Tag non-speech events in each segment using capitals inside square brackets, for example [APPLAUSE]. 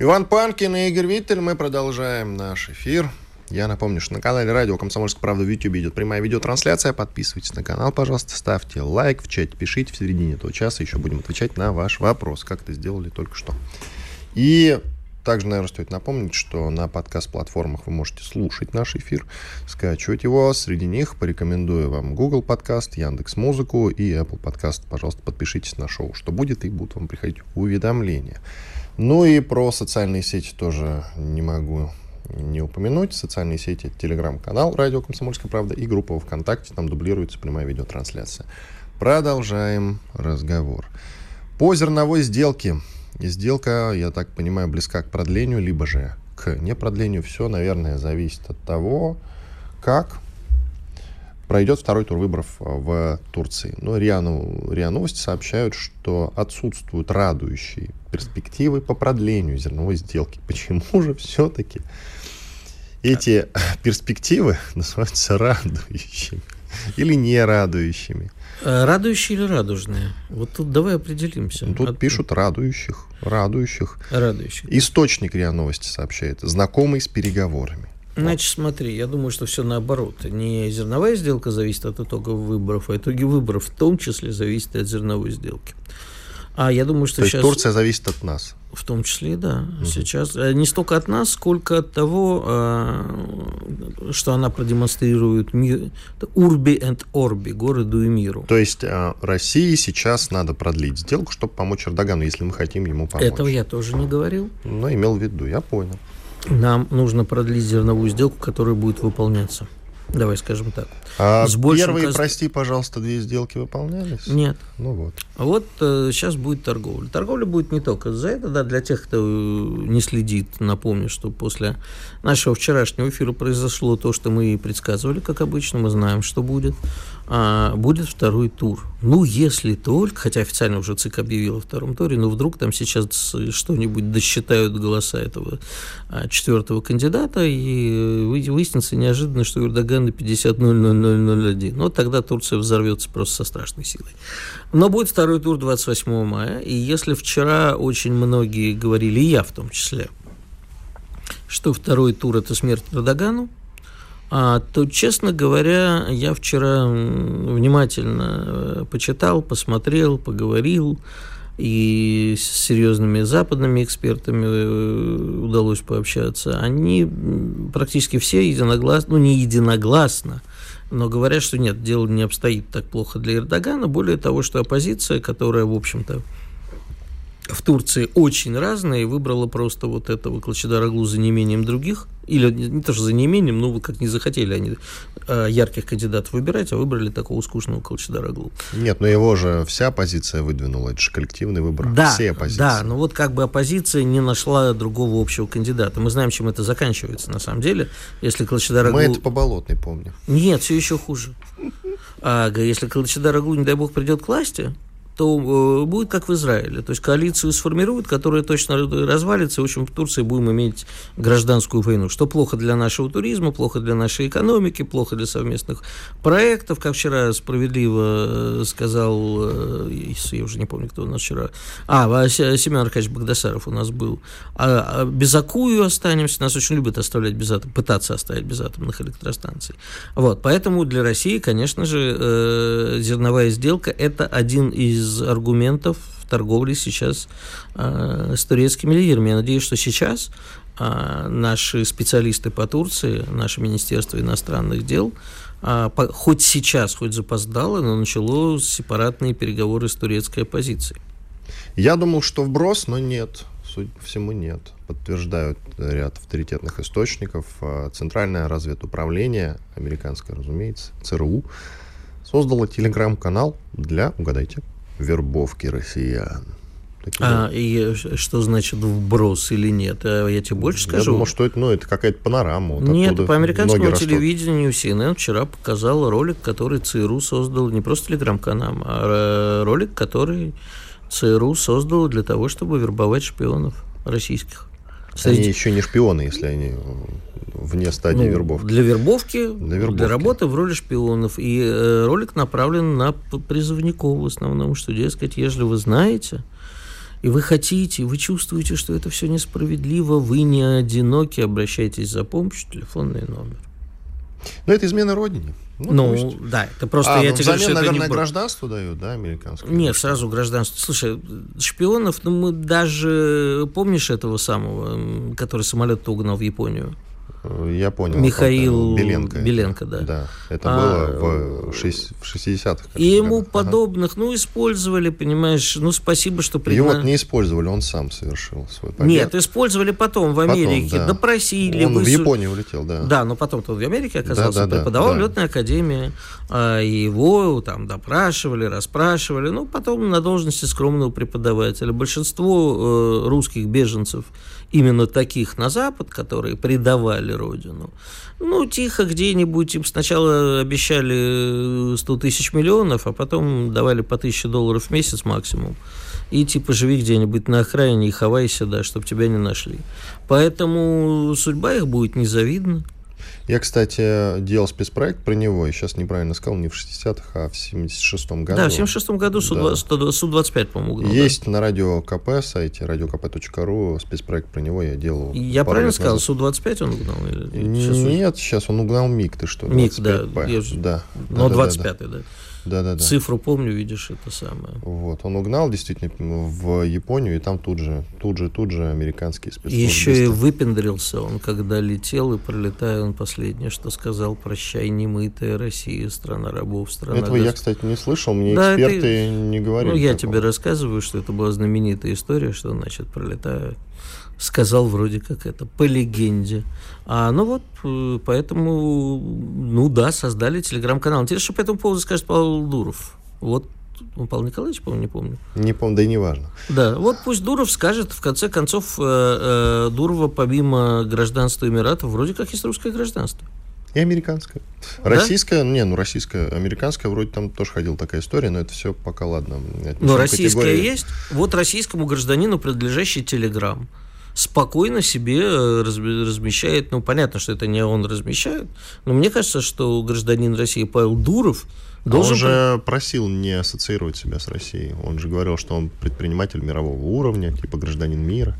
Иван Панкин и Игорь Виттель. Мы продолжаем наш эфир. Я напомню, что на канале Радио Комсомольская правда в YouTube идет прямая видеотрансляция. Подписывайтесь на канал, пожалуйста, ставьте лайк в чате, пишите в середине этого часа. Еще будем отвечать на ваш вопрос, как это сделали только что. И также, наверное, стоит напомнить, что на подкаст-платформах вы можете слушать наш эфир, скачивать его. Среди них порекомендую вам Google подкаст, Яндекс Музыку и Apple подкаст. Пожалуйста, подпишитесь на шоу, что будет, и будут вам приходить уведомления. Ну и про социальные сети тоже не могу не упомянуть. Социальные сети, телеграм-канал «Радио Комсомольская правда» и группа ВКонтакте, там дублируется прямая видеотрансляция. Продолжаем разговор. По зерновой сделке. Сделка, я так понимаю, близка к продлению, либо же к непродлению. Все, наверное, зависит от того, как пройдет второй тур выборов в Турции. Но РИА, РИА Новости сообщают, что отсутствуют радующие перспективы по продлению зерновой сделки. Почему же все-таки эти [LAUGHS] перспективы называются радующими или не радующими? Э, радующие или радужные? Вот тут давай определимся. Ну, тут От... пишут радующих, радующих. Радующих. Источник РИА Новости сообщает, знакомый с переговорами. Значит, смотри, я думаю, что все наоборот. Не зерновая сделка зависит от итогов выборов, а итоги выборов в том числе зависят от зерновой сделки. А я думаю, что То сейчас... Турция зависит от нас. В том числе, да. Угу. Сейчас э, не столько от нас, сколько от того, э, что она продемонстрирует мир, урби and орби, городу и миру. То есть э, России сейчас надо продлить сделку, чтобы помочь Эрдогану, если мы хотим ему помочь. Этого я тоже не говорил. Но имел в виду, я понял. Нам нужно продлить зерновую сделку, которая будет выполняться. Давай скажем так. А с первые, кост... прости, пожалуйста, две сделки выполнялись? Нет. Ну вот. Вот э, сейчас будет торговля. Торговля будет не только за это, да, для тех, кто не следит, напомню, что после нашего вчерашнего эфира произошло то, что мы и предсказывали, как обычно, мы знаем, что будет. А, будет второй тур. Ну, если только, хотя официально уже ЦИК объявил о втором туре, но вдруг там сейчас что-нибудь досчитают голоса этого а, четвертого кандидата, и выяснится неожиданно, что Эрдоган на 50-0-0-0-0-1. Ну, тогда Турция взорвется просто со страшной силой. Но будет второй тур 28 мая, и если вчера очень многие говорили, и я в том числе, что второй тур – это смерть Эрдогану, а, то, честно говоря, я вчера внимательно э, почитал, посмотрел, поговорил, и с серьезными западными экспертами э, удалось пообщаться. Они практически все единогласно, ну не единогласно, но говорят, что нет, дело не обстоит так плохо для Эрдогана. Более того, что оппозиция, которая, в общем-то, в Турции очень разные, выбрала просто вот этого Клачедараглу за неимением других, или не то, что за неимением, но как не захотели они э, ярких кандидатов выбирать, а выбрали такого скучного Клачедараглу. Нет, но его же вся оппозиция выдвинула, это же коллективный выбор да, всей оппозиции. Да, но вот как бы оппозиция не нашла другого общего кандидата. Мы знаем, чем это заканчивается на самом деле, если Клачедараглу... Мы это по Болотной помним. Нет, все еще хуже. А если Клачедараглу, не дай бог, придет к власти, то э, будет как в Израиле. То есть коалицию сформируют, которая точно развалится. В общем, в Турции будем иметь гражданскую войну. Что плохо для нашего туризма, плохо для нашей экономики, плохо для совместных проектов. Как вчера справедливо э, сказал, э, я уже не помню, кто у нас вчера, а, Семен Аркадьевич Багдасаров у нас был. А, а без Акую останемся. Нас очень любят оставлять без атом, пытаться оставить без атомных электростанций. Вот, поэтому для России, конечно же, зерновая сделка – это один из из аргументов в торговле сейчас э, с турецкими лидерами. Я надеюсь, что сейчас э, наши специалисты по Турции, наше Министерство иностранных дел, э, по, хоть сейчас, хоть запоздало, но начало сепаратные переговоры с турецкой оппозицией. Я думал, что вброс, но нет. Судя по всему, нет. Подтверждают ряд авторитетных источников. Центральное разведуправление, американское, разумеется, ЦРУ, создало телеграм-канал для, угадайте, вербовки россиян. А и что значит вброс или нет? А я тебе больше скажу. Я думал, что это, ну, это какая-то панорама. Вот нет, по американскому телевидению CNN вчера показал ролик, который ЦРУ создал, не просто телеграм-канал, а ролик, который ЦРУ создал для того, чтобы вербовать шпионов российских. Среди... Они еще не шпионы, если они вне стадии ну, вербовки. Для вербовки, для вербовки, для работы в роли шпионов. И э, ролик направлен на призывников в основном, что, дескать, если вы знаете, и вы хотите, вы чувствуете, что это все несправедливо, вы не одиноки, обращайтесь за помощью, телефонный номер. Но это измена Родине. Ну, ну да, это просто а, я ну, тебе говорю, что наверное, это не... гражданство дают, да, американское? Нет, сразу гражданство. Слушай, шпионов, ну мы даже... Помнишь этого самого, который самолет угнал в Японию? Я понял. Михаил Беленко. Беленко, да. Да, это а, было в, 60-х. И ему годах. подобных, ага. ну, использовали, понимаешь, ну, спасибо, что... Пригна... Его не использовали, он сам совершил свой побег. Нет, использовали потом в Америке, потом, да. допросили. Он высу... в Японию улетел, да. Да, но потом-то он в Америке оказался, да, да, преподавал да, в летной академии, а его там допрашивали, расспрашивали, ну, потом на должности скромного преподавателя. Большинство э, русских беженцев именно таких на Запад, которые предавали родину, ну, тихо где-нибудь им сначала обещали 100 тысяч миллионов, а потом давали по 1000 долларов в месяц максимум. И типа живи где-нибудь на окраине и хавайся, да, чтобы тебя не нашли. Поэтому судьба их будет незавидна. Я, кстати, делал спецпроект про него, и сейчас неправильно сказал, не в 60-х, а в 76-м году. Да, в 76-м году Су-25, да. по-моему, угнал. Есть да. на радио КП сайте, radiokp.ru, спецпроект про него я делал. Я правильно сказал, Су-25 он угнал? Или Нет, сейчас он угнал МиГ, ты что, МиГ, да. Я... да. Но да, 25-й, да. да. Да, да, да. Цифру помню, видишь, это самое. Вот, он угнал действительно в Японию, и там тут же, тут же, тут же американские спецслужбы. Еще и выпендрился он, когда летел, и пролетая, он последнее, что сказал, прощай, немытая Россия, страна рабов, страна... Этого я, кстати, не слышал, мне да, эксперты это... не говорили. Ну, я такого. тебе рассказываю, что это была знаменитая история, что, значит, пролетая сказал вроде как это, по легенде. А, ну вот, э, поэтому, ну да, создали телеграм-канал. Интересно, что по этому поводу скажет Павел Дуров. Вот ну, Павел Николаевич, по-моему, не помню. Не помню, да и не важно. Да, вот пусть Дуров скажет, в конце концов, э, э, Дурова помимо гражданства Эмиратов вроде как есть русское гражданство. И американское. Да? Российское, не, ну российское, американское, вроде там тоже ходила такая история, но это все пока ладно. Но российское категории... есть. Вот российскому гражданину принадлежащий Телеграм спокойно себе э, размещает, ну, понятно, что это не он размещает, но мне кажется, что гражданин России Павел Дуров должен... он же просил не ассоциировать себя с Россией. Он же говорил, что он предприниматель мирового уровня, типа гражданин мира.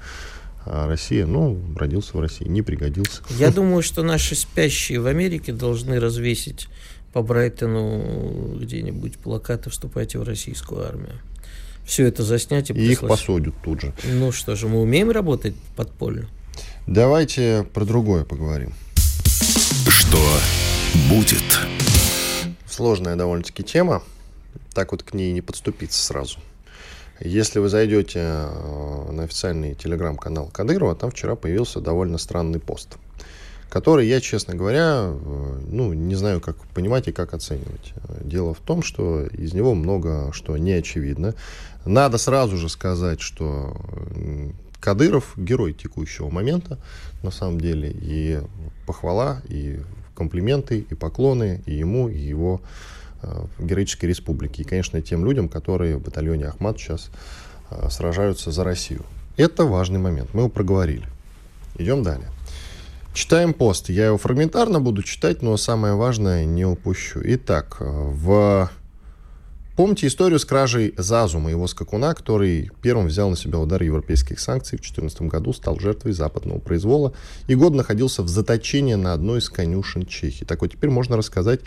А Россия, ну, родился в России, не пригодился. Я [LAUGHS] думаю, что наши спящие в Америке должны развесить по Брайтону где-нибудь плакаты «Вступайте в российскую армию» все это заснять и, и их посудят тут же. Ну что же, мы умеем работать подпольно? Давайте про другое поговорим. Что будет? Сложная довольно-таки тема. Так вот к ней не подступиться сразу. Если вы зайдете э, на официальный телеграм-канал Кадырова, там вчера появился довольно странный пост который я, честно говоря, э, ну, не знаю, как понимать и как оценивать. Дело в том, что из него много что не очевидно. Надо сразу же сказать, что Кадыров герой текущего момента, на самом деле, и похвала, и комплименты, и поклоны и ему, и его героической республике. И, конечно, тем людям, которые в батальоне Ахмат сейчас э, сражаются за Россию. Это важный момент. Мы его проговорили. Идем далее. Читаем пост. Я его фрагментарно буду читать, но самое важное не упущу. Итак, в... помните историю с кражей Зазу, моего скакуна, который первым взял на себя удар европейских санкций в 2014 году, стал жертвой западного произвола и год находился в заточении на одной из конюшен Чехии. Так вот, теперь можно рассказать,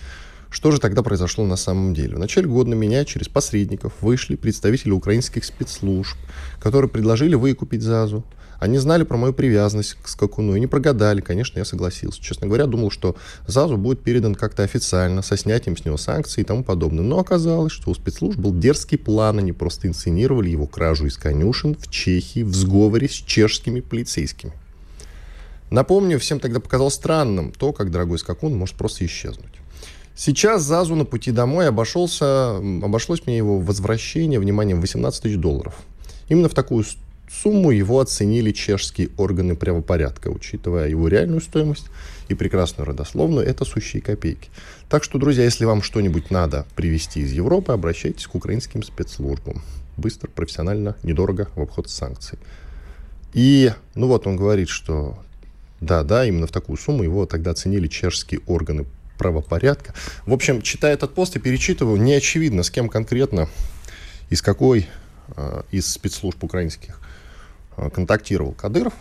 что же тогда произошло на самом деле? В начале года на меня через посредников вышли представители украинских спецслужб, которые предложили выкупить ЗАЗу. Они знали про мою привязанность к скакуну и не прогадали. Конечно, я согласился. Честно говоря, думал, что ЗАЗу будет передан как-то официально, со снятием с него санкций и тому подобное. Но оказалось, что у спецслужб был дерзкий план. Они просто инсценировали его кражу из конюшен в Чехии в сговоре с чешскими полицейскими. Напомню, всем тогда показалось странным то, как дорогой скакун может просто исчезнуть. Сейчас ЗАЗу на пути домой обошелся, обошлось мне его возвращение, вниманием, 18 тысяч долларов – Именно в такую сумму его оценили чешские органы правопорядка, учитывая его реальную стоимость и прекрасную родословную, это сущие копейки. Так что, друзья, если вам что-нибудь надо привезти из Европы, обращайтесь к украинским спецслужбам. Быстро, профессионально, недорого, в обход санкций. И, ну вот, он говорит, что да, да, именно в такую сумму его тогда оценили чешские органы правопорядка. В общем, читая этот пост и перечитываю, не очевидно, с кем конкретно, из какой э, из спецслужб украинских э, контактировал Кадыров.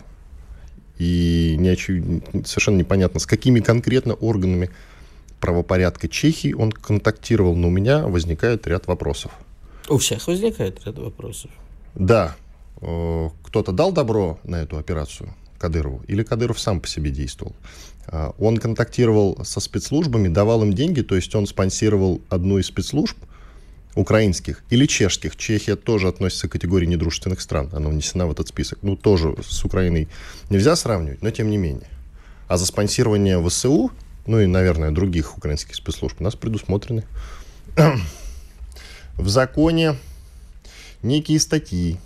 И не очевидно, совершенно непонятно, с какими конкретно органами правопорядка Чехии он контактировал. Но у меня возникает ряд вопросов. У всех возникает ряд вопросов. Да. Э, кто-то дал добро на эту операцию Кадырову? Или Кадыров сам по себе действовал? А, он контактировал со спецслужбами, давал им деньги, то есть он спонсировал одну из спецслужб украинских или чешских. Чехия тоже относится к категории недружественных стран, она внесена в этот список. Ну, тоже с Украиной нельзя сравнивать, но тем не менее. А за спонсирование ВСУ, ну и, наверное, других украинских спецслужб у нас предусмотрены [CLEARS THROAT] в законе некие статьи.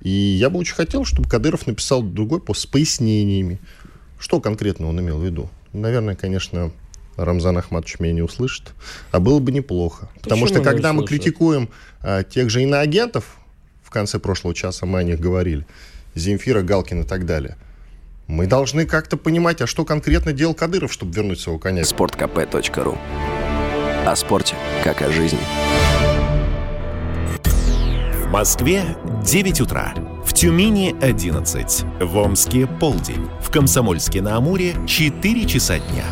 И я бы очень хотел, чтобы Кадыров написал другой пост с пояснениями, что конкретно он имел в виду? Наверное, конечно, Рамзан Ахматович меня не услышит. А было бы неплохо. Почему Потому что когда мы критикуем а, тех же иноагентов, в конце прошлого часа мы о них говорили, Земфира, Галкин и так далее, мы должны как-то понимать, а что конкретно делал Кадыров, чтобы вернуть своего коня. Спорткп.ру О спорте, как о жизни. В Москве 9 утра. В Тюмени 11. В Омске полдень. В Комсомольске на Амуре 4 часа дня.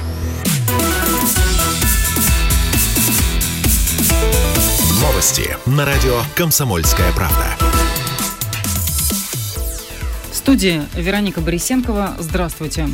Новости на радио «Комсомольская правда». В студии Вероника Борисенкова. Здравствуйте.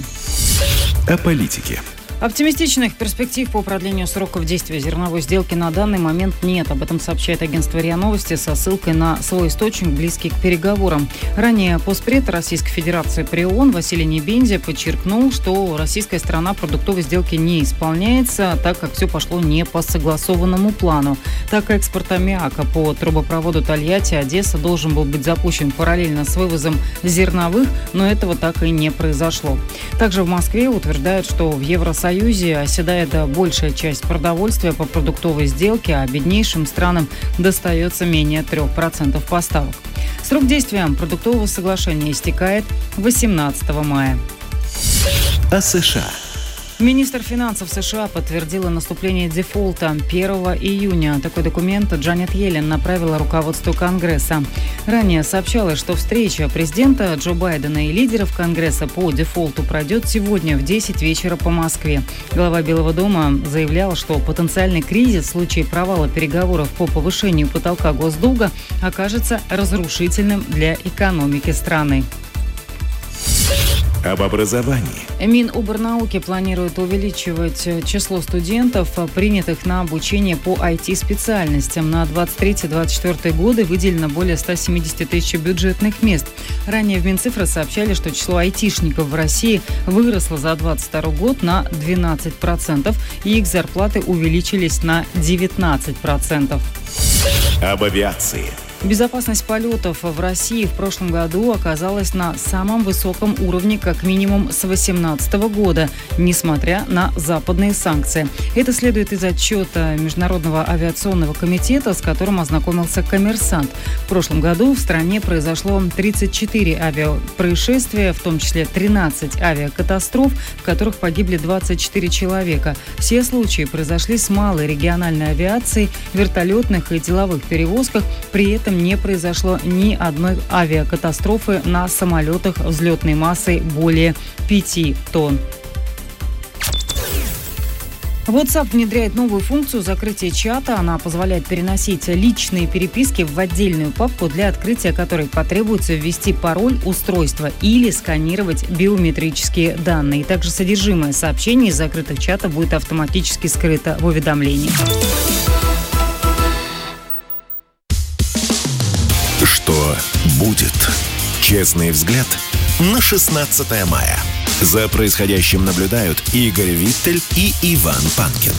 О политике. Оптимистичных перспектив по продлению сроков действия зерновой сделки на данный момент нет. Об этом сообщает агентство РИА Новости со ссылкой на свой источник, близкий к переговорам. Ранее постпред Российской Федерации при ООН Василий Небензи подчеркнул, что российская сторона продуктовой сделки не исполняется, так как все пошло не по согласованному плану. Так экспорт аммиака по трубопроводу Тольятти-Одесса должен был быть запущен параллельно с вывозом зерновых, но этого так и не произошло. Также в Москве утверждают, что в Евросоюзе Союзе оседает большая часть продовольствия по продуктовой сделке, а беднейшим странам достается менее 3% поставок. Срок действия продуктового соглашения истекает 18 мая. О США. Министр финансов США подтвердила наступление дефолта 1 июня. Такой документ Джанет Йеллен направила руководству Конгресса. Ранее сообщалось, что встреча президента Джо Байдена и лидеров Конгресса по дефолту пройдет сегодня в 10 вечера по Москве. Глава Белого дома заявлял, что потенциальный кризис в случае провала переговоров по повышению потолка госдолга окажется разрушительным для экономики страны об образовании. Миноборнауки планирует увеличивать число студентов, принятых на обучение по IT-специальностям. На 23-24 годы выделено более 170 тысяч бюджетных мест. Ранее в Минцифры сообщали, что число айтишников в России выросло за 2022 год на 12%, и их зарплаты увеличились на 19%. Об авиации. Безопасность полетов в России в прошлом году оказалась на самом высоком уровне как минимум с 2018 года, несмотря на западные санкции. Это следует из отчета Международного авиационного комитета, с которым ознакомился коммерсант. В прошлом году в стране произошло 34 авиапроисшествия, в том числе 13 авиакатастроф, в которых погибли 24 человека. Все случаи произошли с малой региональной авиацией, вертолетных и деловых перевозках. При этом этом не произошло ни одной авиакатастрофы на самолетах взлетной массой более 5 тонн. WhatsApp внедряет новую функцию закрытия чата. Она позволяет переносить личные переписки в отдельную папку, для открытия которой потребуется ввести пароль устройства или сканировать биометрические данные. Также содержимое сообщений из закрытых чата будет автоматически скрыто в уведомлении. Будет? Честный взгляд на 16 мая. За происходящим наблюдают Игорь Виттель и Иван Панкин.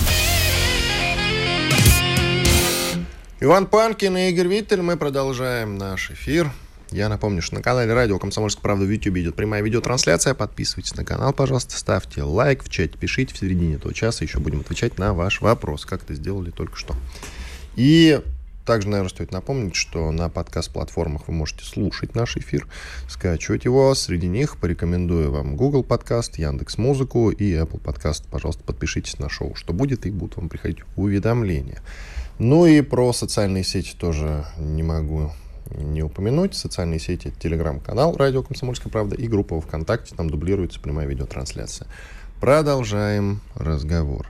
Иван Панкин и Игорь Виттель. Мы продолжаем наш эфир. Я напомню, что на канале Радио Комсомольская правда в YouTube идет прямая видеотрансляция. Подписывайтесь на канал, пожалуйста, ставьте лайк в чате, пишите в середине этого часа. Еще будем отвечать на ваш вопрос, как это сделали только что. И также, наверное, стоит напомнить, что на подкаст-платформах вы можете слушать наш эфир, скачивать его. Среди них порекомендую вам Google подкаст, Яндекс Музыку и Apple подкаст. Пожалуйста, подпишитесь на шоу, что будет, и будут вам приходить уведомления. Ну и про социальные сети тоже не могу не упомянуть. Социальные сети, телеграм-канал «Радио Комсомольская правда» и группа ВКонтакте, там дублируется прямая видеотрансляция. Продолжаем разговор.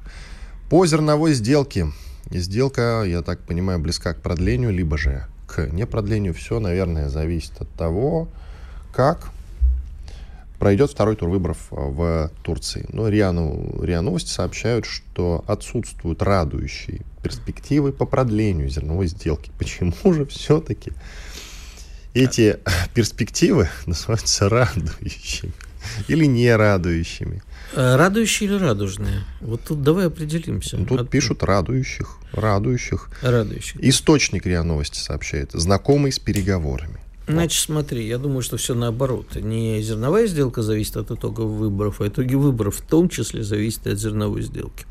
По зерновой сделке сделка, я так понимаю, близка к продлению, либо же к непродлению. Все, наверное, зависит от того, как пройдет второй тур выборов в Турции. Но РИА Новости сообщают, что отсутствуют радующие перспективы по продлению зерновой сделки. [LAUGHS] Почему же все-таки эти перспективы [LAUGHS] называются радующими [LAUGHS] или не радующими? Э, радующие или радужные? Вот тут давай определимся. Тут От... пишут радующих, радующих. Радующих. Источник РИА Новости сообщает, знакомый с переговорами. Значит, смотри, я думаю, что все наоборот. Не зерновая сделка зависит от итогов выборов, а итоги выборов в том числе зависят от зерновой сделки.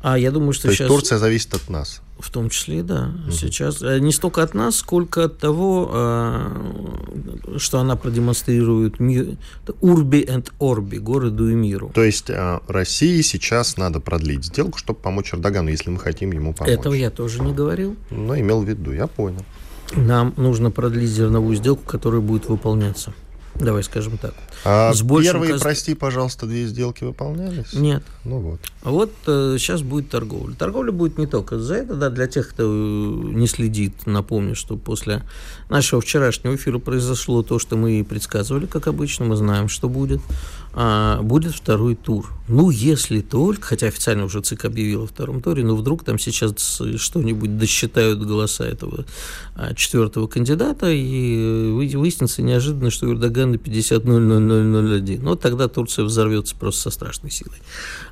А я думаю, что То сейчас... Турция зависит от нас. В том числе, да. Угу. Сейчас э, не столько от нас, сколько от того, э, что она продемонстрирует мир, урби и орби, городу и миру. То есть э, России сейчас надо продлить сделку, чтобы помочь Эрдогану, если мы хотим ему помочь. Этого я тоже не говорил. Но имел в виду, я понял. Нам нужно продлить зерновую сделку, которая будет выполняться. Давай скажем так. А с первые, кост... прости, пожалуйста, две сделки выполнялись? Нет. Ну вот. А вот э, сейчас будет торговля. Торговля будет не только за это, да, для тех, кто э, не следит, напомню, что после нашего вчерашнего эфира произошло то, что мы и предсказывали, как обычно, мы знаем, что будет. А, будет второй тур. Ну, если только, хотя официально уже ЦИК объявил о втором туре, но вдруг там сейчас что-нибудь досчитают голоса этого а, четвертого кандидата, и э, выяснится неожиданно, что Эрдоган на 50 00001. Ну, тогда Турция взорвется просто со страшной силой.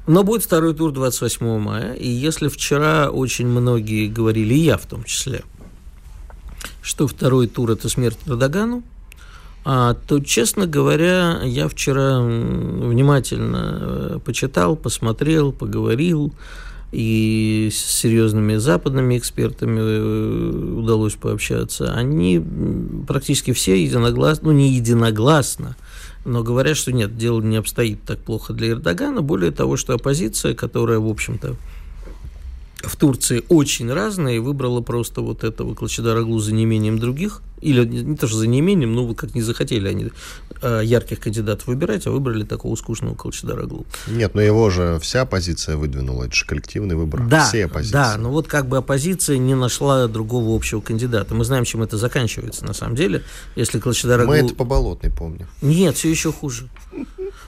Но будет второй тур 28 мая, и если вчера очень многие говорили, и я в том числе, что второй тур – это смерть Эрдогану, то, честно говоря, я вчера внимательно э, почитал, посмотрел, поговорил, и с серьезными западными экспертами э, удалось пообщаться. Они практически все единогласно, ну не единогласно, но говорят, что нет, дело не обстоит так плохо для Эрдогана. Более того, что оппозиция, которая, в общем-то, в Турции очень разная, и выбрала просто вот этого Клачедараглу за неимением других, или не то, что за неимением, но как не захотели они э, ярких кандидатов выбирать, а выбрали такого скучного Клачедараглу. Нет, но его же вся оппозиция выдвинула, это же коллективный выбор да, всей оппозиции. Да, но вот как бы оппозиция не нашла другого общего кандидата. Мы знаем, чем это заканчивается на самом деле, если Клачедараглу... Мы это по Болотной помним. Нет, все еще хуже.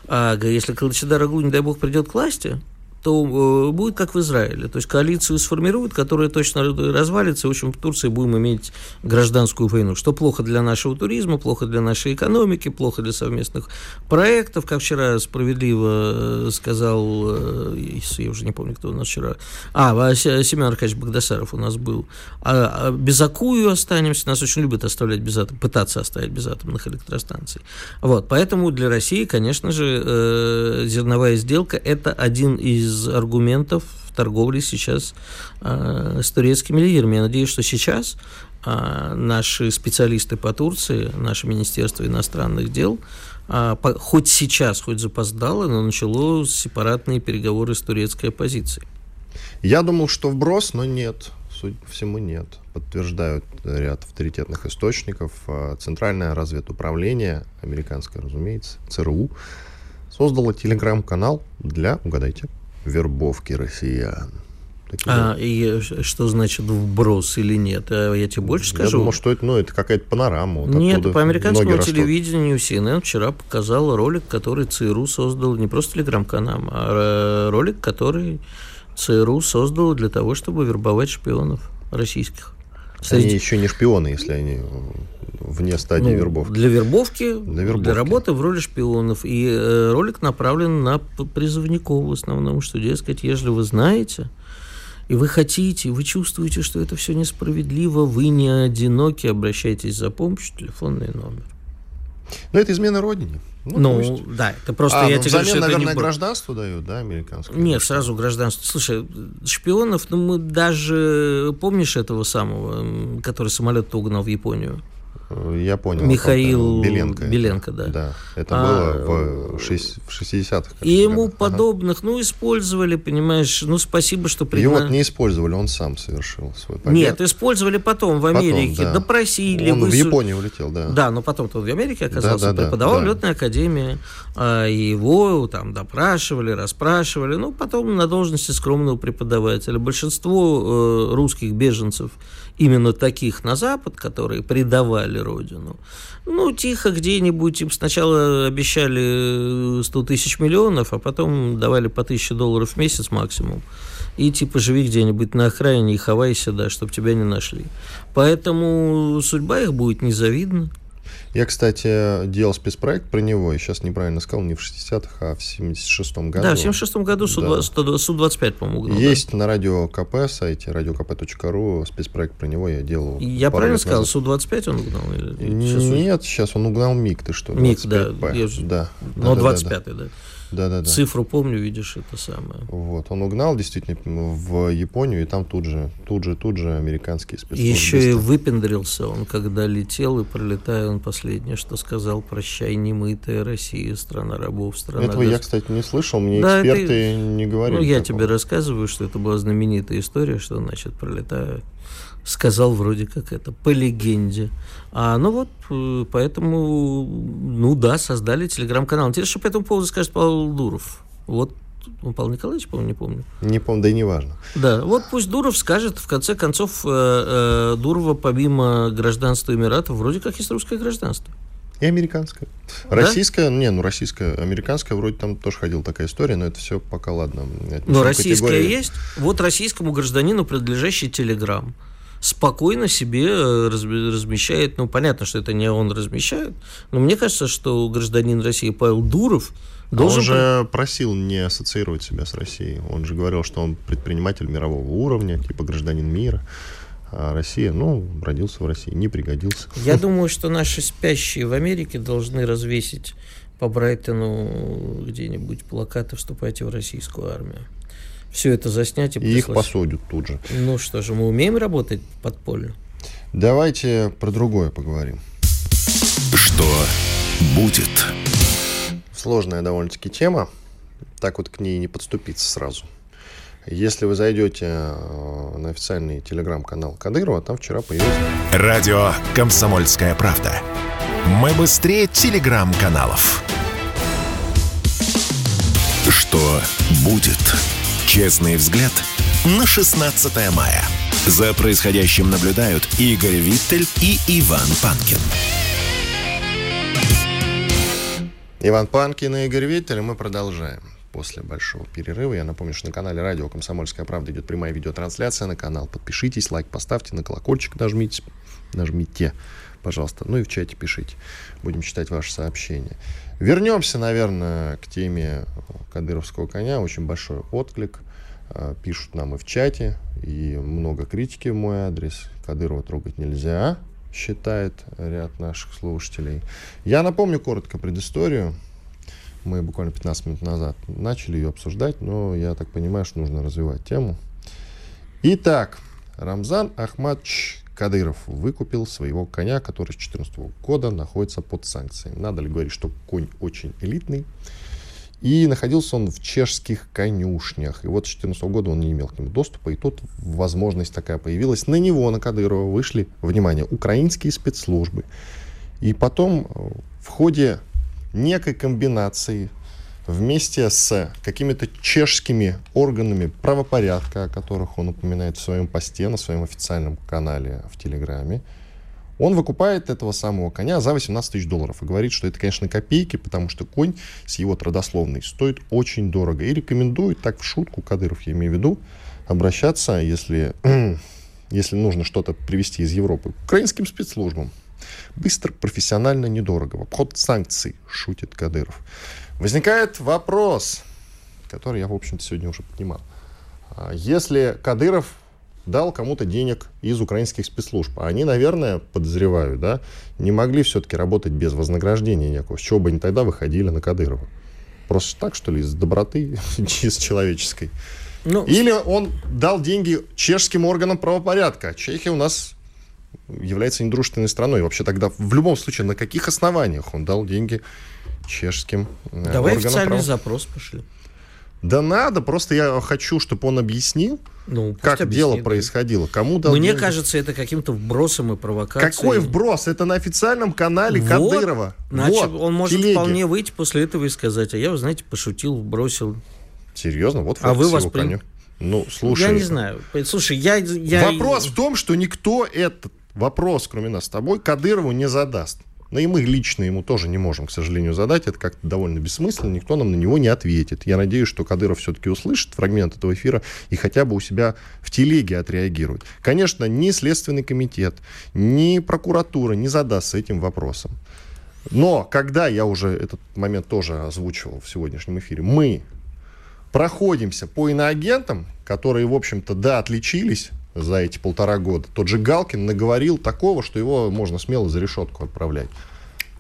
А если Клачедараглу, не дай бог, придет к власти, то э, будет как в Израиле. То есть коалицию сформируют, которая точно развалится. В общем, в Турции будем иметь гражданскую войну. Что плохо для нашего туризма, плохо для нашей экономики, плохо для совместных проектов. Как вчера справедливо э, сказал, э, я уже не помню, кто у нас вчера. А, Семен Аркадьевич Багдасаров у нас был. А, а без Акую останемся. Нас очень любят оставлять без атом, пытаться оставить без атомных электростанций. Вот, поэтому для России, конечно же, зерновая сделка – это один из из аргументов в торговле сейчас э, с турецкими лидерами. Я надеюсь, что сейчас э, наши специалисты по Турции, наше Министерство иностранных дел, э, по, хоть сейчас, хоть запоздало, но начало сепаратные переговоры с турецкой оппозицией. Я думал, что вброс, но нет. Судя по всему, нет. Подтверждают ряд авторитетных источников. Центральное разведуправление, американское, разумеется, ЦРУ, создало телеграм-канал для, угадайте, вербовки россиян. а и что значит вброс или нет? А я тебе больше скажу. Я думал, что это, ну, это какая-то панорама. Вот нет, по американскому телевидению CNN вчера показал ролик, который ЦРУ создал, не просто телеграм-канал, а ролик, который ЦРУ создал для того, чтобы вербовать шпионов российских. Среди... Они еще не шпионы, если они вне стадии ну, вербовки. Для вербовки, для вербовки, для работы в роли шпионов. И э, ролик направлен на призывников в основном, что, дескать, если вы знаете, и вы хотите, вы чувствуете, что это все несправедливо, вы не одиноки, обращайтесь за помощью, телефонный номер. Но это измена родине. Ну, ну да, это просто а, я ну, тебе взамен, говорю, что наверное, это не... гражданство дают, да, американское? Нет, сразу гражданство. Слушай, шпионов, ну мы даже... Помнишь этого самого, который самолет угнал в Японию? Я понял. Михаил Беленко. Беленко, да. Да, это а, было в, 60-х. И ему ага. подобных, ну, использовали, понимаешь, ну, спасибо, что... Пригна... Его не использовали, он сам совершил свой побег. Нет, использовали потом в Америке, потом, да. допросили. Он высу... в Японию улетел, да. Да, но потом-то он в Америке оказался, да, да, преподавал да, в летной академии, а, его там допрашивали, расспрашивали, ну, потом на должности скромного преподавателя. Большинство э, русских беженцев именно таких на Запад, которые предавали родину, ну, тихо где-нибудь им сначала обещали 100 тысяч миллионов, а потом давали по 1000 долларов в месяц максимум. И типа живи где-нибудь на окраине и хавайся, да, чтобы тебя не нашли. Поэтому судьба их будет незавидна. Я, кстати, делал спецпроект про него, и сейчас неправильно сказал, не в 60-х, а в 76-м году. Да, в 76-м году Су-25, по-моему, угнал. Есть да. на радио КП сайте, radiokp.ru, спецпроект про него я делал. Я правильно сказал, Су-25 он угнал? Или... Нет, сейчас он угнал МиГ, ты что, МиГ, да. Я... да. Но да, 25-й, да. да. Да, да, да. Цифру помню, видишь, это самое. Вот, он угнал действительно в Японию, и там тут же, тут же, тут же американские спецслужбы. Еще и выпендрился он, когда летел, и пролетая, он последнее, что сказал, прощай, немытая Россия, страна рабов, страна... Этого гос... я, кстати, не слышал, мне да, эксперты ты... не говорили. Ну, я такого. тебе рассказываю, что это была знаменитая история, что, значит, пролетая сказал вроде как это, по легенде. А, ну вот, э, поэтому, ну да, создали телеграм-канал. Интересно, что по этому поводу скажет Павел Дуров. Вот ну, Павел Николаевич, по-моему, не помню. Не помню, да и не важно. Да, вот пусть Дуров скажет, в конце концов, э, э, Дурова помимо гражданства Эмиратов вроде как есть русское гражданство. И американское. Да? Российское, не, ну российское, американское, вроде там тоже ходила такая история, но это все пока ладно. Но российское категории... есть. Вот российскому гражданину принадлежащий Телеграм спокойно себе э, размещает, ну, понятно, что это не он размещает, но мне кажется, что гражданин России Павел Дуров должен... он же просил не ассоциировать себя с Россией. Он же говорил, что он предприниматель мирового уровня, типа гражданин мира. А Россия, ну, родился в России, не пригодился. Я [LAUGHS] думаю, что наши спящие в Америке должны развесить по Брайтону где-нибудь плакаты «Вступайте в российскую армию» все это заснять и, и их посудят тут же. Ну что же, мы умеем работать подпольно? Давайте про другое поговорим. Что будет? Сложная довольно-таки тема. Так вот к ней не подступиться сразу. Если вы зайдете э, на официальный телеграм-канал Кадырова, там вчера появился... Радио «Комсомольская правда». Мы быстрее телеграм-каналов. Что будет? Честный взгляд на 16 мая. За происходящим наблюдают Игорь Виттель и Иван Панкин. Иван Панкин и Игорь Виттель, мы продолжаем после большого перерыва. Я напомню, что на канале Радио «Комсомольская правда» идет прямая видеотрансляция на канал. Подпишитесь, лайк поставьте, на колокольчик нажмите, нажмите, пожалуйста. Ну и в чате пишите. Будем читать ваши сообщения. Вернемся, наверное, к теме кадыровского коня. Очень большой отклик. А, пишут нам и в чате, и много критики в мой адрес. Кадырова трогать нельзя, считает ряд наших слушателей. Я напомню коротко предысторию. Мы буквально 15 минут назад начали ее обсуждать, но я так понимаю, что нужно развивать тему. Итак, Рамзан Ахмадович Кадыров выкупил своего коня, который с 2014 года находится под санкциями. Надо ли говорить, что конь очень элитный? И находился он в чешских конюшнях. И вот с 2014 года он не имел к нему доступа. И тут возможность такая появилась. На него, на Кадырова, вышли, внимание, украинские спецслужбы. И потом э, в ходе некой комбинации вместе с какими-то чешскими органами правопорядка, о которых он упоминает в своем посте на своем официальном канале в Телеграме, он выкупает этого самого коня за 18 тысяч долларов и говорит, что это, конечно, копейки, потому что конь с его трудословной стоит очень дорого. И рекомендует, так в шутку, Кадыров я имею в виду, обращаться, если, [CLEARS THROAT] если нужно что-то привезти из Европы, к украинским спецслужбам. Быстро, профессионально, недорого. В обход санкций, шутит Кадыров. Возникает вопрос, который я, в общем-то, сегодня уже поднимал. А если Кадыров дал кому-то денег из украинских спецслужб. А они, наверное, подозреваю, да, не могли все-таки работать без вознаграждения некого. С чего бы они тогда выходили на Кадырова? Просто так, что ли, из доброты, [LAUGHS] из человеческой? Ну, Или он дал деньги чешским органам правопорядка. Чехия у нас является недружественной страной. Вообще тогда в любом случае на каких основаниях он дал деньги чешским э, Давай официальный прав... запрос пошли. Да надо, просто я хочу, чтобы он объяснил, ну, как объяснит, дело да. происходило, кому дал Мне деньги. кажется, это каким-то вбросом и провокацией. Какой вброс? Это на официальном канале вот, Кадырова. Значит, вот, он может телеги. вполне выйти после этого и сказать, а я, вы знаете, пошутил, вбросил. Серьезно? Вот а вы восприняли? Ну, слушай. Я не знаю. Слушай, я... я... Вопрос в том, что никто этот вопрос, кроме нас с тобой, Кадырову не задаст. Но и мы лично ему тоже не можем, к сожалению, задать. Это как-то довольно бессмысленно. Никто нам на него не ответит. Я надеюсь, что Кадыров все-таки услышит фрагмент этого эфира и хотя бы у себя в телеге отреагирует. Конечно, ни Следственный комитет, ни прокуратура не задастся этим вопросом. Но когда я уже этот момент тоже озвучивал в сегодняшнем эфире, мы проходимся по иноагентам, которые, в общем-то, да, отличились за эти полтора года. Тот же Галкин наговорил такого, что его можно смело за решетку отправлять.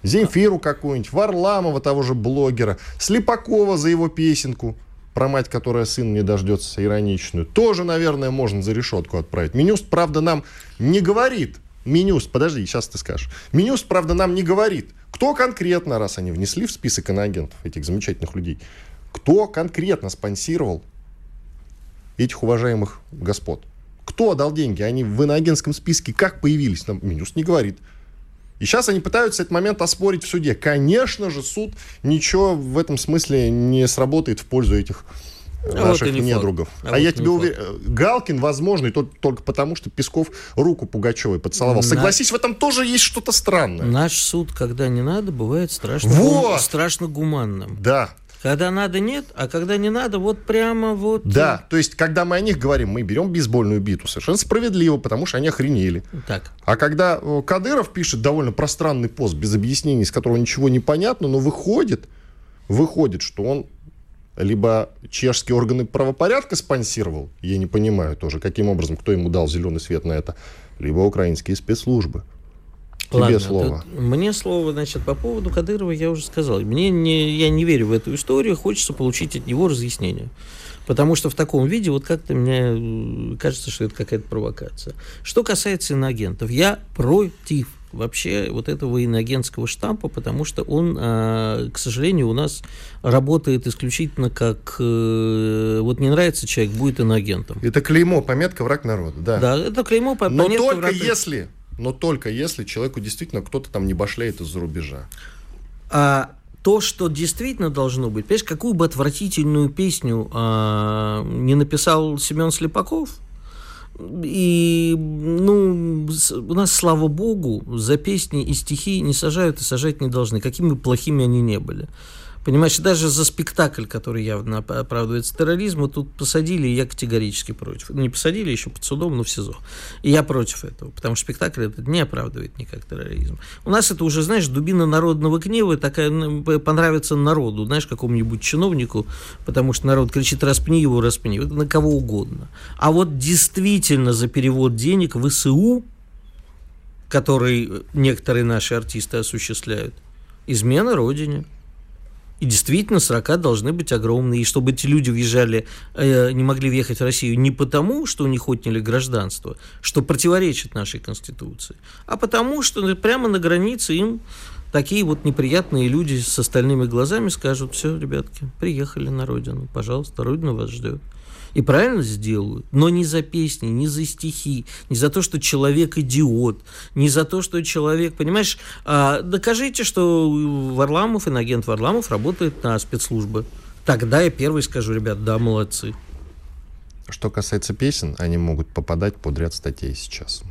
Земфиру какую-нибудь, Варламова, того же блогера, Слепакова за его песенку про мать, которая сын не дождется, ироничную, тоже, наверное, можно за решетку отправить. Минюст, правда, нам не говорит, Минюст, подожди, сейчас ты скажешь. Минюст, правда, нам не говорит, кто конкретно, раз они внесли в список иноагентов, этих замечательных людей, кто конкретно спонсировал этих уважаемых господ. Кто дал деньги? Они в иноагентском списке как появились? Нам Минюс не говорит. И сейчас они пытаются этот момент оспорить в суде. Конечно же, суд ничего в этом смысле не сработает в пользу этих а наших вот недругов. А, а вот я тебе уверен, Галкин, возможно, и тот, только потому, что Песков руку Пугачевой поцеловал. На... Согласись, в этом тоже есть что-то странное. Наш суд, когда не надо, бывает страшно, вот! страшно гуманным. Да. Когда надо, нет, а когда не надо, вот прямо вот... Да, то есть, когда мы о них говорим, мы берем бейсбольную биту. Совершенно справедливо, потому что они охренели. Так. А когда Кадыров пишет довольно пространный пост, без объяснений, с которого ничего не понятно, но выходит, выходит, что он либо чешские органы правопорядка спонсировал, я не понимаю тоже, каким образом, кто ему дал зеленый свет на это, либо украинские спецслужбы. Тебе Ладно, слово. Тут, мне слово, значит, по поводу Кадырова я уже сказал. Мне не, я не верю в эту историю, хочется получить от него разъяснение. Потому что в таком виде вот как-то мне кажется, что это какая-то провокация. Что касается иноагентов, я против вообще вот этого иноагентского штампа, потому что он, а, к сожалению, у нас работает исключительно как э, вот не нравится человек, будет иноагентом. Это клеймо, пометка враг народа, да. Да, это клеймо, пометка Но только враг... если но только если человеку действительно кто-то там не башляет из-за рубежа. А то, что действительно должно быть, понимаешь, какую бы отвратительную песню а, не написал Семен Слепаков, и, ну, у нас, слава богу, за песни и стихи не сажают и сажать не должны, какими плохими они не были. Понимаешь, даже за спектакль, который явно оправдывается терроризму, тут посадили, и я категорически против. Ну, не посадили еще под судом, но в СИЗО. И я против этого, потому что спектакль этот не оправдывает никак терроризм. У нас это уже, знаешь, дубина народного гнева, такая понравится народу, знаешь, какому-нибудь чиновнику, потому что народ кричит «распни его, распни», это на кого угодно. А вот действительно за перевод денег в СУ, который некоторые наши артисты осуществляют, измена Родине – и действительно, срока должны быть огромные. И чтобы эти люди въезжали, э, не могли въехать в Россию не потому, что у них отняли гражданство, что противоречит нашей Конституции, а потому, что прямо на границе им такие вот неприятные люди с остальными глазами скажут, все, ребятки, приехали на родину, пожалуйста, родина вас ждет. И правильно сделают, но не за песни, не за стихи, не за то, что человек идиот, не за то, что человек, понимаешь, а, докажите, что Варламов, иногент Варламов работает на спецслужбы. Тогда я первый скажу, ребят, да, молодцы. Что касается песен, они могут попадать под ряд статей сейчас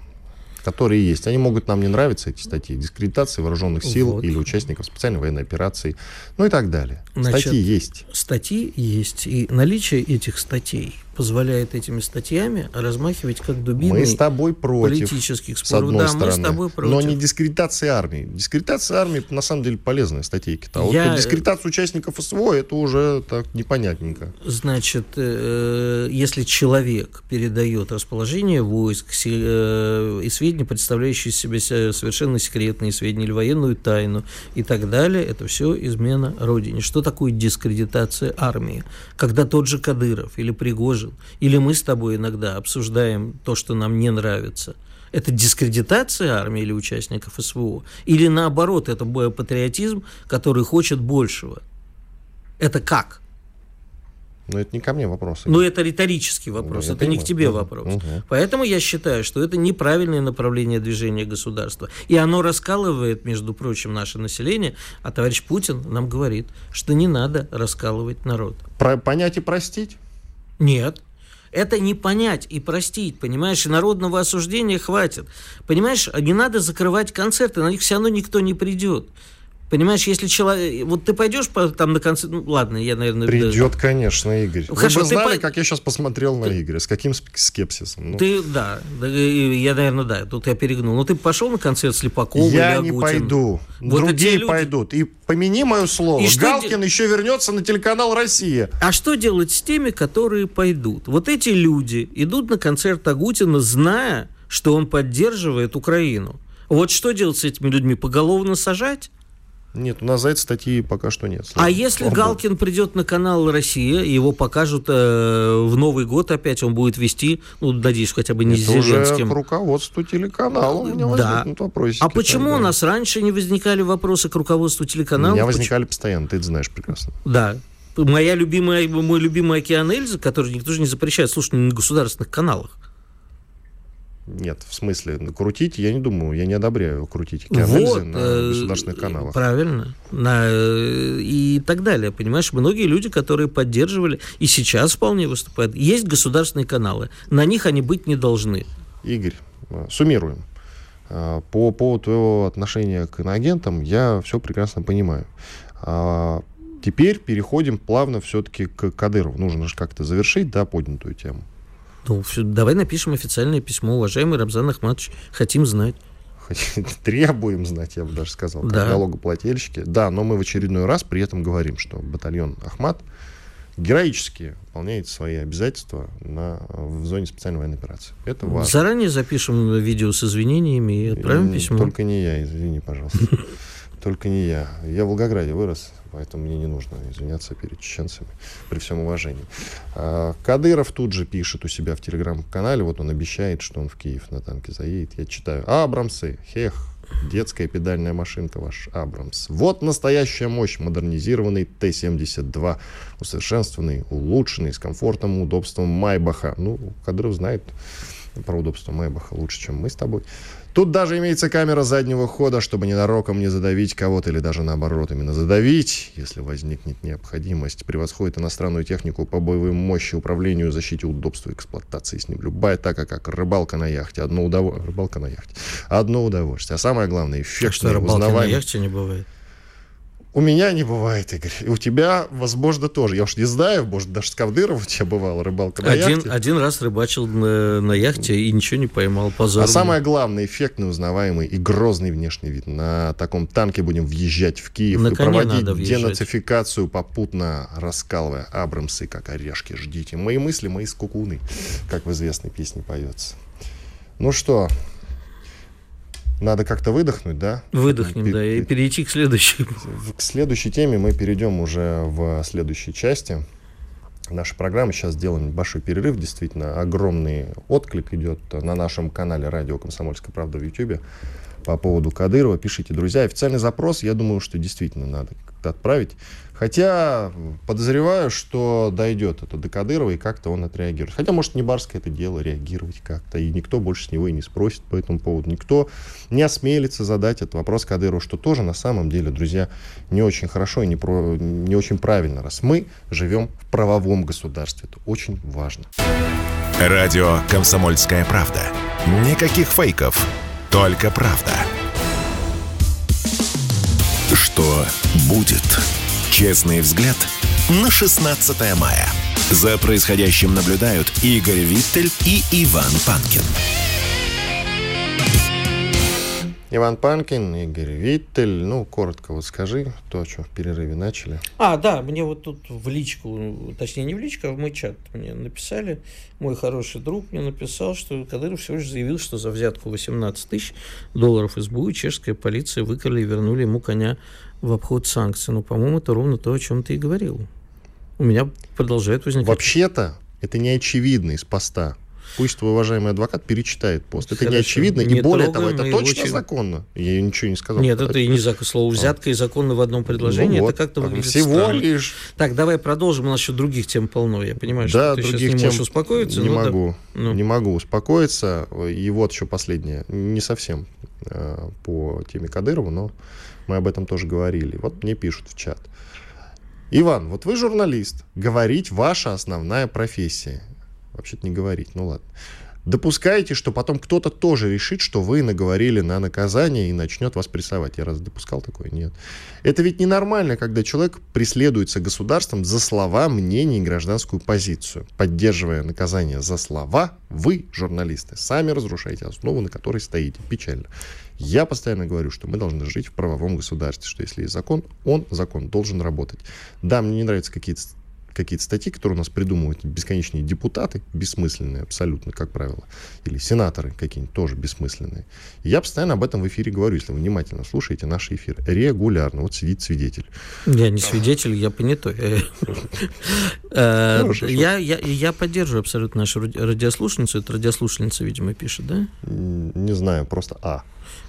которые есть. Они могут нам не нравиться, эти статьи. Дискредитации вооруженных сил вот. или участников специальной военной операции, ну и так далее. Значит, статьи есть. Статьи есть. И наличие этих статей позволяет этими статьями размахивать как дубиной Мы с тобой против, политических с споров. одной да, стороны. мы с тобой против. Но не дискредитация армии. Дискредитация армии, на самом деле, полезная статейка. А вот Я- дискредитация участников СВО, это уже так непонятненько. Значит, э, если человек передает расположение войск э, и сведения, представляющие себя се- совершенно секретные сведения или военную тайну и так далее, это все измена Родине. Что такое дискредитация армии? Когда тот же Кадыров или Пригожин, или мы с тобой иногда обсуждаем то, что нам не нравится, это дискредитация армии или участников СВО? Или наоборот, это патриотизм, который хочет большего? Это как? Но это не ко мне вопрос. Ну, это риторический вопрос, Ну, я это не к тебе вопрос. мгм. Поэтому я считаю, что это неправильное направление движения государства. И оно раскалывает, между прочим, наше население. А товарищ Путин нам говорит, что не надо раскалывать народ. Про- понять и простить? Нет. Это не понять и простить, понимаешь, и народного осуждения хватит. Понимаешь, не надо закрывать концерты, на них все равно никто не придет. Понимаешь, если человек... Вот ты пойдешь по- там на концерт... Ну, ладно, я, наверное... Придет, конечно, Игорь. Ну, Вы хорошо, бы ты знали, по- как я сейчас посмотрел на Игоря, с каким скепсисом. Ну, Ты, да, да, я, наверное, да, тут я перегнул. Ну, ты пошел на концерт Слепакова я или не пойду. Вот Другие люди- пойдут. И помяни мое слово. И Галкин еще вернется на телеканал «Россия». А что делать с теми, которые пойдут? Вот эти люди идут на концерт Агутина, зная, что он поддерживает Украину. Вот что делать с этими людьми? Поголовно сажать? Нет, у нас за это статьи пока что нет. А если богу. Галкин придет на канал «Россия», его покажут э, в Новый год опять, он будет вести, ну, надеюсь, хотя бы не с Это уже Зеленским. к руководству телеканала у меня Да. возникнут вопросики. А почему у нас раньше не возникали вопросы к руководству У телеканала? меня Почему- возникали постоянно, ты это знаешь прекрасно. Да. Моя любимая, мой любимый океан Эльза, который никто же не запрещает слушать на государственных каналах. Нет, в смысле, крутить, я не думаю, я не одобряю крутить Океан Вот, на э, государственных каналах. Правильно. На, э, и так далее. Понимаешь, многие люди, которые поддерживали и сейчас вполне выступают. Есть государственные каналы. На них они быть не должны. Игорь, э, суммируем. Э, По поводу твоего отношения к иноагентам я все прекрасно понимаю. А, Теперь переходим плавно все-таки к Кадырову. Нужно же как-то завершить, да, поднятую тему. Ну, давай напишем официальное письмо. Уважаемый Рамзан Ахматович, хотим знать. [LAUGHS] Требуем знать, я бы даже сказал, как Да. налогоплательщики. Да, но мы в очередной раз при этом говорим, что батальон Ахмат героически выполняет свои обязательства на, в зоне специальной военной операции. Это важно. Заранее запишем видео с извинениями и отправим письмо. Только не я, извини, пожалуйста. [LAUGHS] Только не я. Я в Волгограде вырос, поэтому мне не нужно извиняться перед чеченцами, при всем уважении. А, Кадыров тут же пишет у себя в телеграм-канале, вот он обещает, что он в Киев на танке заедет. Я читаю. Абрамсы, хех, детская педальная машинка ваш Абрамс. Вот настоящая мощь, модернизированный Т-72, усовершенствованный, улучшенный, с комфортом и удобством Майбаха. Ну, Кадыров знает про удобство Майбаха лучше, чем мы с тобой. Тут даже имеется камера заднего хода, чтобы ненароком не задавить кого-то или даже наоборот именно задавить, если возникнет необходимость. Превосходит иностранную технику по боевой мощи, управлению, защите, удобству, эксплуатации с ним. Любая така, как рыбалка на яхте. Одно удовольствие. Рыбалка на яхте. Одно удовольствие. А самое главное, Так что эффектный, рыбалки на узнаваемый. яхте не бывает. У меня не бывает, Игорь. И у тебя, возможно, тоже. Я уж не знаю, может, даже с Кавдыром у тебя бывала рыбалка на Один, яхте. один раз рыбачил на, на яхте и ничего не поймал. Позор. А самое главное, эффектный, узнаваемый и грозный внешний вид. На таком танке будем въезжать в Киев На и проводить денацификацию, попутно раскалывая Абрамсы, как орешки. Ждите. Мои мысли, мои скукуны, как в известной песне поется. Ну что, надо как-то выдохнуть, да? Выдохнем, Пе- да, и пе- перейти к следующей. [LAUGHS] К следующей теме мы перейдем уже в следующей части нашей программы. Сейчас сделаем небольшой перерыв. Действительно, огромный отклик идет на нашем канале «Радио Комсомольская правда» в YouTube по поводу Кадырова. Пишите, друзья. Официальный запрос, я думаю, что действительно надо как-то отправить. Хотя подозреваю, что дойдет это до Кадырова, и как-то он отреагирует. Хотя, может, не барское это дело реагировать как-то, и никто больше с него и не спросит по этому поводу. Никто не осмелится задать этот вопрос Кадырову, что тоже на самом деле, друзья, не очень хорошо и не, про- не очень правильно, раз мы живем в правовом государстве. Это очень важно. Радио «Комсомольская правда». Никаких фейков, только правда. Что будет? Честный взгляд на 16 мая. За происходящим наблюдают Игорь Виттель и Иван Панкин. Иван Панкин, Игорь Виттель. Ну, коротко вот скажи то, что в перерыве начали. А, да, мне вот тут в личку, точнее не в личку, а в мой чат мне написали, мой хороший друг мне написал, что Кадыров всего лишь заявил, что за взятку 18 тысяч долларов СБУ чешская полиция выкрали и вернули ему коня в обход санкций. Ну, по-моему, это ровно то, о чем ты и говорил. У меня продолжает возникать... Вообще-то, это не очевидно из поста. Пусть твой уважаемый адвокат перечитает пост. Это Хорошо. не очевидно, Не и более того, это точно чё- законно. Я ничего не сказал. Нет, это и не закон. Слово взятка и законно в одном предложении. Ну это вот, как-то выглядит Всего странно. лишь. Так, давай продолжим. У нас еще других тем полно. Я понимаю, Да, что ты сейчас не тем можешь успокоиться. Не ну да. могу. Ну. Не могу успокоиться. И вот еще последнее. Не совсем э, по теме Кадырова, но мы об этом тоже говорили. Вот мне пишут в чат. Иван, вот вы журналист. Говорить ваша основная профессия. Вообще-то не говорить, ну ладно. Допускаете, что потом кто-то тоже решит, что вы наговорили на наказание и начнет вас прессовать. Я раз допускал такое? Нет. Это ведь ненормально, когда человек преследуется государством за слова, мнение и гражданскую позицию. Поддерживая наказание за слова, вы, журналисты, сами разрушаете основу, на которой стоите. Печально. Я постоянно говорю, что мы должны жить в правовом государстве, что если есть закон, он, закон, должен работать. Да, мне не нравятся какие-то какие-то статьи, которые у нас придумывают бесконечные депутаты, бессмысленные абсолютно, как правило, или сенаторы какие-нибудь тоже бессмысленные. И я постоянно об этом в эфире говорю, если вы внимательно слушаете наши эфиры. Регулярно. Вот сидит свидетель. Я не свидетель, я понятой. [LAUGHS] Э, Хорошо, Я поддерживаю абсолютно нашу ради- радиослушницу. Это радиослушательница, видимо, пишет, да? Не знаю, просто А.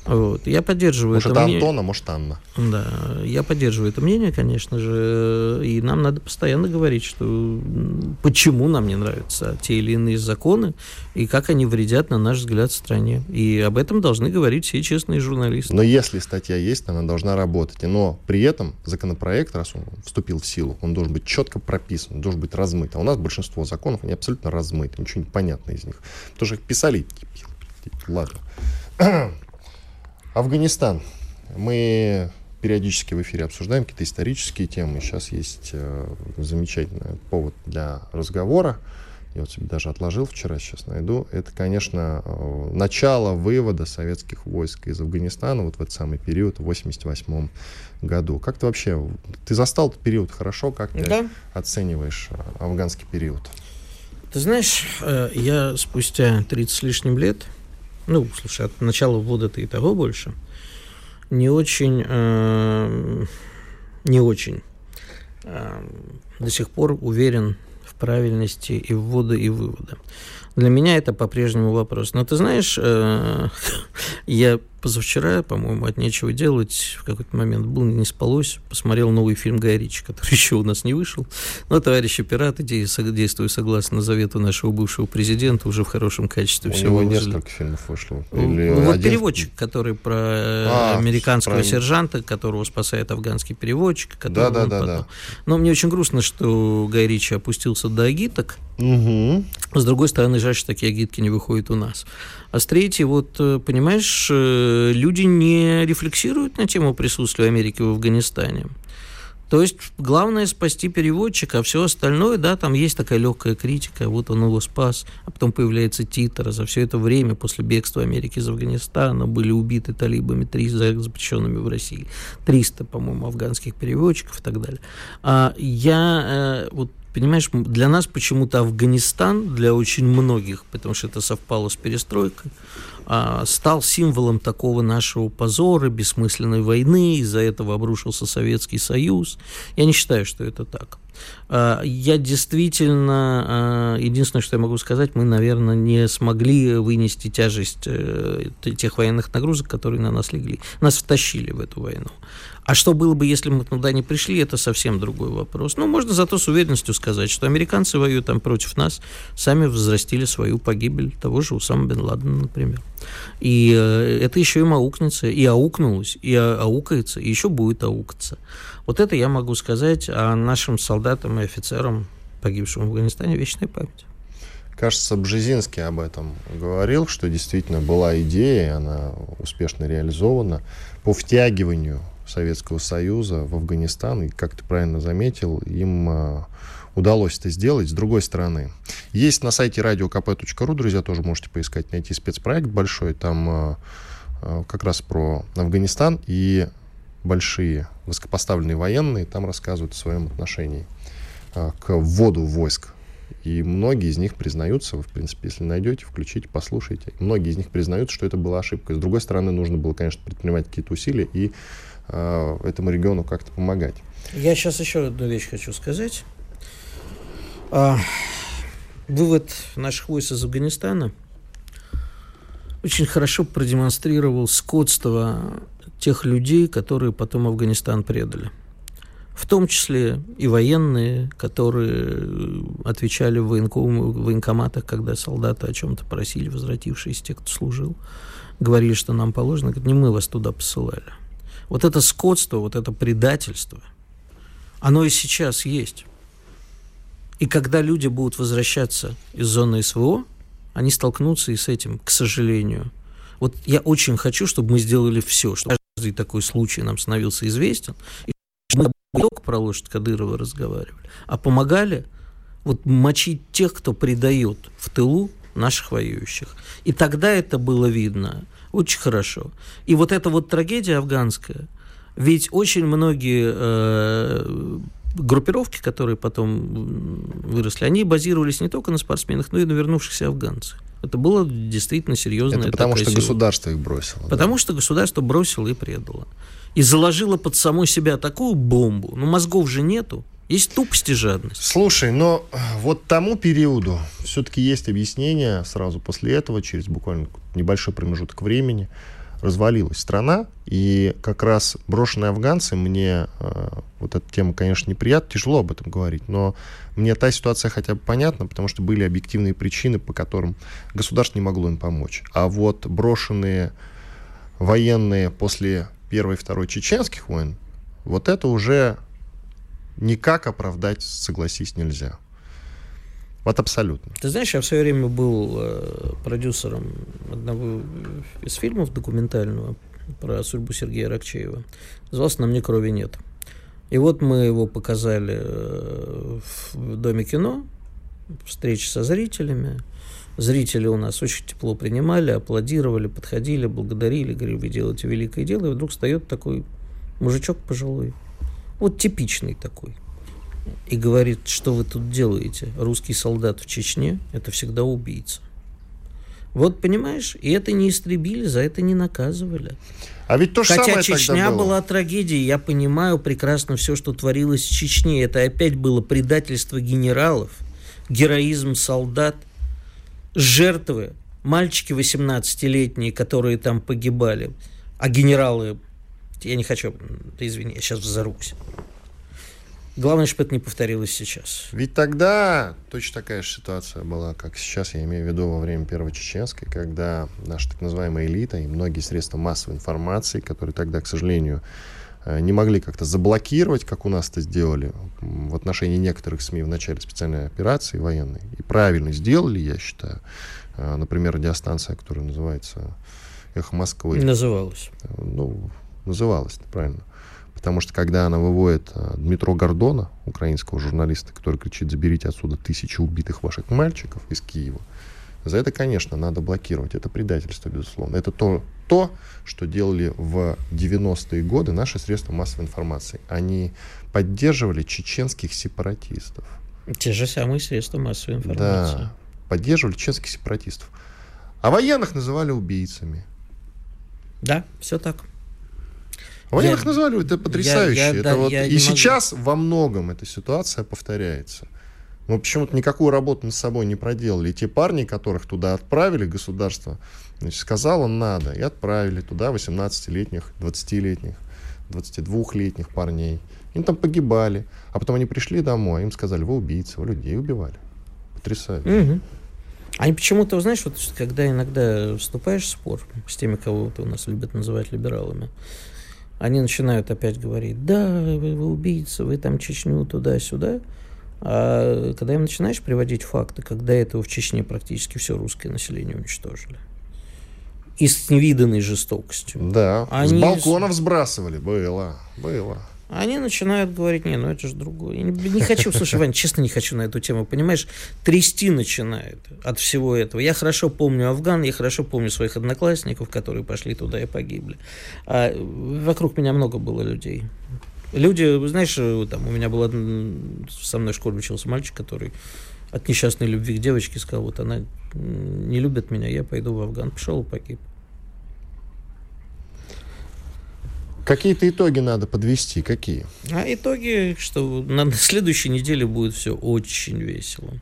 Вот. Я поддерживаю Может, это это мнение. Антон, а может, Анна. Да, я поддерживаю это мнение, конечно же, и нам надо постоянно говорить, что почему нам не нравятся те или иные законы и как они вредят, на наш взгляд, стране. И об этом должны говорить все честные журналисты. Но если статья есть, она должна работать. Но при этом законопроект, раз он вступил в силу, он должен быть четко прописан, он должен быть размыт. А у нас большинство законов, они абсолютно размыты, ничего не понятно из них. Потому что их писали, ладно. Афганистан. Мы периодически в эфире обсуждаем какие-то исторические темы. Сейчас есть э, замечательный повод для разговора. Я вот себе даже отложил вчера, сейчас найду. Это, конечно, э, начало вывода советских войск из Афганистана вот в этот самый период, в 88 году. Как ты вообще, ты застал этот период хорошо? Как ты Да. оцениваешь э, афганский период? Ты знаешь, э, я спустя 30 с лишним лет, ну, слушай, от начала ввода-то и того больше, не очень, э, не очень э, до сих пор уверен в правильности и ввода, и вывода. Для меня это по-прежнему вопрос. Но ты знаешь, э, [LAUGHS] я позавчера, по-моему, от нечего делать, в какой-то момент был, не спалось, посмотрел новый фильм Ричи, который [LAUGHS] еще у нас не вышел. Но «Товарищи пираты», де- сог- действуя согласно завету нашего бывшего президента, уже в хорошем качестве У все него выложили. несколько фильмов вышло. Ну, Или вот один? переводчик, который про э, А, американского про- сержанта, которого спасает афганский переводчик. Да, да, да, потом- да. Но мне очень грустно, что Гай Ричи опустился до агиток. Мгм. С другой стороны, жаль, что такие агитки не выходят у нас. А с третьей, вот, э, понимаешь, э, люди не рефлексируют на тему присутствия Америки в Афганистане. То есть главное спасти переводчика, а все остальное, да, там есть такая легкая критика, вот он его спас, а потом появляется титр, а за все это время после бегства Америки из Афганистана были убиты талибами, три за- запрещенными в России, 300, по-моему, афганских переводчиков и так далее. А я, э, вот понимаешь, для нас почему-то Афганистан, для очень многих, потому что это совпало с перестройкой, а, стал символом такого нашего позора, бессмысленной войны, из-за этого обрушился Советский Союз. Я не считаю, что это так. А, Я действительно, а, единственное, что я могу сказать, мы, наверное, не смогли вынести тяжесть э, тех военных нагрузок, которые на нас легли. Нас втащили в эту войну. А что было бы, если мы туда не пришли, это совсем другой вопрос. Ну, можно зато с уверенностью сказать, что американцы воюют там против нас, сами взрастили свою погибель, того же Усама бен Ладена, например. И э, это еще им аукнется, и аукнулось, и а- аукается, и еще будет аукаться. Вот это я могу сказать, а нашим солдатам и офицерам, погибшим в Афганистане, вечная память. Кажется, Бжезинский об этом говорил, что действительно была идея, и она успешно реализована, по втягиванию Советского Союза в Афганистан, и, как ты правильно заметил, им э, удалось это сделать. С другой стороны, есть на сайте radiokp.ru, друзья, тоже можете поискать, найти спецпроект большой, там э, э, как раз про Афганистан, и большие высокопоставленные военные там рассказывают о своем отношении к вводу войск и многие из них признаются, вы, в принципе, если найдете, включите, послушайте. Многие из них признаются, что это была ошибка. С другой стороны, нужно было, конечно, предпринимать какие-то усилия и этому региону как-то помогать. Я сейчас еще одну вещь хочу сказать. А, вывод наших войск из Афганистана очень хорошо продемонстрировал скотство тех людей, которые потом Афганистан предали в том числе и военные, которые отвечали в, военком, в военкоматах, когда солдаты о чем-то просили, возвратившиеся, те, кто служил, говорили, что нам положено, говорят, не мы вас туда посылали. Вот это скотство, вот это предательство, оно и сейчас есть. И когда люди будут возвращаться из зоны СВО, они столкнутся и с этим, к сожалению. Вот я очень хочу, чтобы мы сделали все, чтобы каждый такой случай нам становился известен, и мы не только про лошадь Кадырова разговаривали, а помогали вот мочить тех, кто предает в тылу наших воюющих. И тогда это было видно очень хорошо. И вот эта вот трагедия афганская, ведь очень многие э, группировки, которые потом выросли, они базировались не только на спортсменах, но и на вернувшихся афганцах. Это было действительно серьезно. Это потому что государство их бросило. Потому да? что государство бросило и предало и заложила под самой себя такую бомбу. Ну, мозгов же нету. Есть тупость и жадность. Слушай, но э, вот тому периоду все-таки есть объяснение. Сразу после этого, через буквально небольшой промежуток времени, развалилась страна. И как раз брошенные афганцы, мне э, вот эта тема, конечно, неприятна, тяжело об этом говорить, но мне та ситуация хотя бы понятна, потому что были объективные причины, по которым государство не могло им помочь. А вот брошенные военные после первой и второй чеченских войн, вот это уже никак оправдать, согласись, нельзя. Вот абсолютно. Ты знаешь, я в свое время был э, продюсером одного из фильмов документального про судьбу Сергея Рокчеева. Назывался «На мне крови нет». И вот мы его показали э, в Доме кино, встречи со зрителями. Зрители у нас очень тепло принимали, аплодировали, подходили, благодарили, говорили, вы делаете великое дело. И вдруг встает такой мужичок пожилой, вот типичный такой, и говорит, что вы тут делаете? Русский солдат в Чечне – это всегда убийца. Вот понимаешь, и это не истребили, за это не наказывали. А ведь то же Хотя самое Чечня было. была трагедией, я понимаю прекрасно все, что творилось в Чечне. Это опять было предательство генералов, героизм солдат жертвы, мальчики 18-летние, которые там погибали, а генералы, я не хочу, извини, я сейчас взорвусь. Главное, чтобы это не повторилось сейчас. Ведь тогда точно такая же ситуация была, как сейчас, я имею в виду во время Первой Чеченской, когда наша так называемая элита и многие средства массовой информации, которые тогда, к сожалению, э, не могли как-то заблокировать, как у нас это сделали в отношении некоторых СМИ в начале специальной операции военной. И правильно сделали, я считаю. Э, например, радиостанция, которая называется «Эхо Москвы». Называлась. Э, ну, называлась, правильно. Потому что когда она выводит Дмитро Гордона, украинского журналиста, который кричит «заберите отсюда тысячи убитых ваших мальчиков из Киева», за это, конечно, надо блокировать. Это предательство, безусловно. Это то, то что делали в 90-е годы наши средства массовой информации. Они поддерживали чеченских сепаратистов. Те же самые средства массовой информации. Да, поддерживали чеченских сепаратистов. А военных называли убийцами. Да, все так. Военных я, называли, это потрясающе. Я, я, это да, вот, и сейчас могу. во многом эта ситуация повторяется. Мы почему-то никакую работу над собой не проделали. И те парни, которых туда отправили, государство, значит, сказало надо. И отправили туда 18-летних, 20-летних, 22-летних парней. Они там погибали. А потом они пришли домой, им сказали, вы убийцы, вы людей убивали. Потрясающе. Угу. Они почему-то, знаешь, вот когда иногда вступаешь в спор с теми, кого вот у нас любят называть либералами, они начинают опять говорить, да, вы, вы убийцы, вы там Чечню туда-сюда. А когда им начинаешь приводить факты, когда этого в Чечне практически все русское население уничтожили. и с невиданной жестокостью. Да, Они... с балконов сбрасывали, было, было. Они начинают говорить, не, ну это же другое. Я не, не хочу, слушай, Вань, честно не хочу на эту тему, понимаешь, трясти начинает от всего этого. Я хорошо помню Афган, я хорошо помню своих одноклассников, которые пошли туда и погибли. А вокруг меня много было людей. Люди, знаешь, там у меня был со мной в школе учился мальчик, который от несчастной любви к девочке сказал, вот она не любит меня, я пойду в Афган. Пошел и погиб. Какие-то итоги надо подвести. Какие? А итоги, что на следующей неделе будет все очень весело.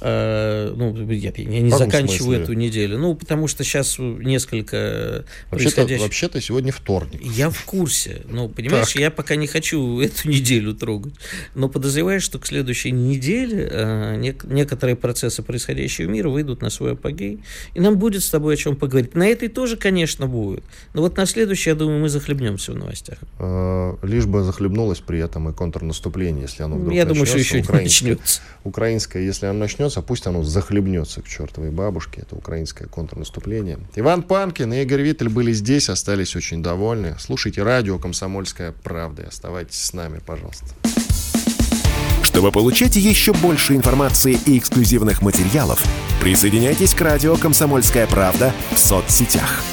А, ну, я, я не заканчиваю смысле? эту неделю. Ну, потому что сейчас несколько вообще-то, происходящих... Вообще-то сегодня вторник. Я в курсе. Но, понимаешь, так. я пока не хочу эту неделю трогать. Но подозреваю, что к следующей неделе а, нек- некоторые процессы, происходящие в мире, выйдут на свой апогей. И нам будет с тобой о чем поговорить. На этой тоже, конечно, будет. Но вот на следующей, я думаю, мы захлебнемся новостях. Э, лишь бы захлебнулось при этом и контрнаступление, если оно вдруг Я думаю, что еще не начнется. Украинское, если оно начнется, пусть оно захлебнется к чертовой бабушке. Это украинское контрнаступление. Иван Панкин и Игорь Виттель были здесь, остались очень довольны. Слушайте радио «Комсомольская правда» и оставайтесь с нами, пожалуйста. Чтобы получать еще больше информации и эксклюзивных материалов, присоединяйтесь к радио «Комсомольская правда» в соцсетях –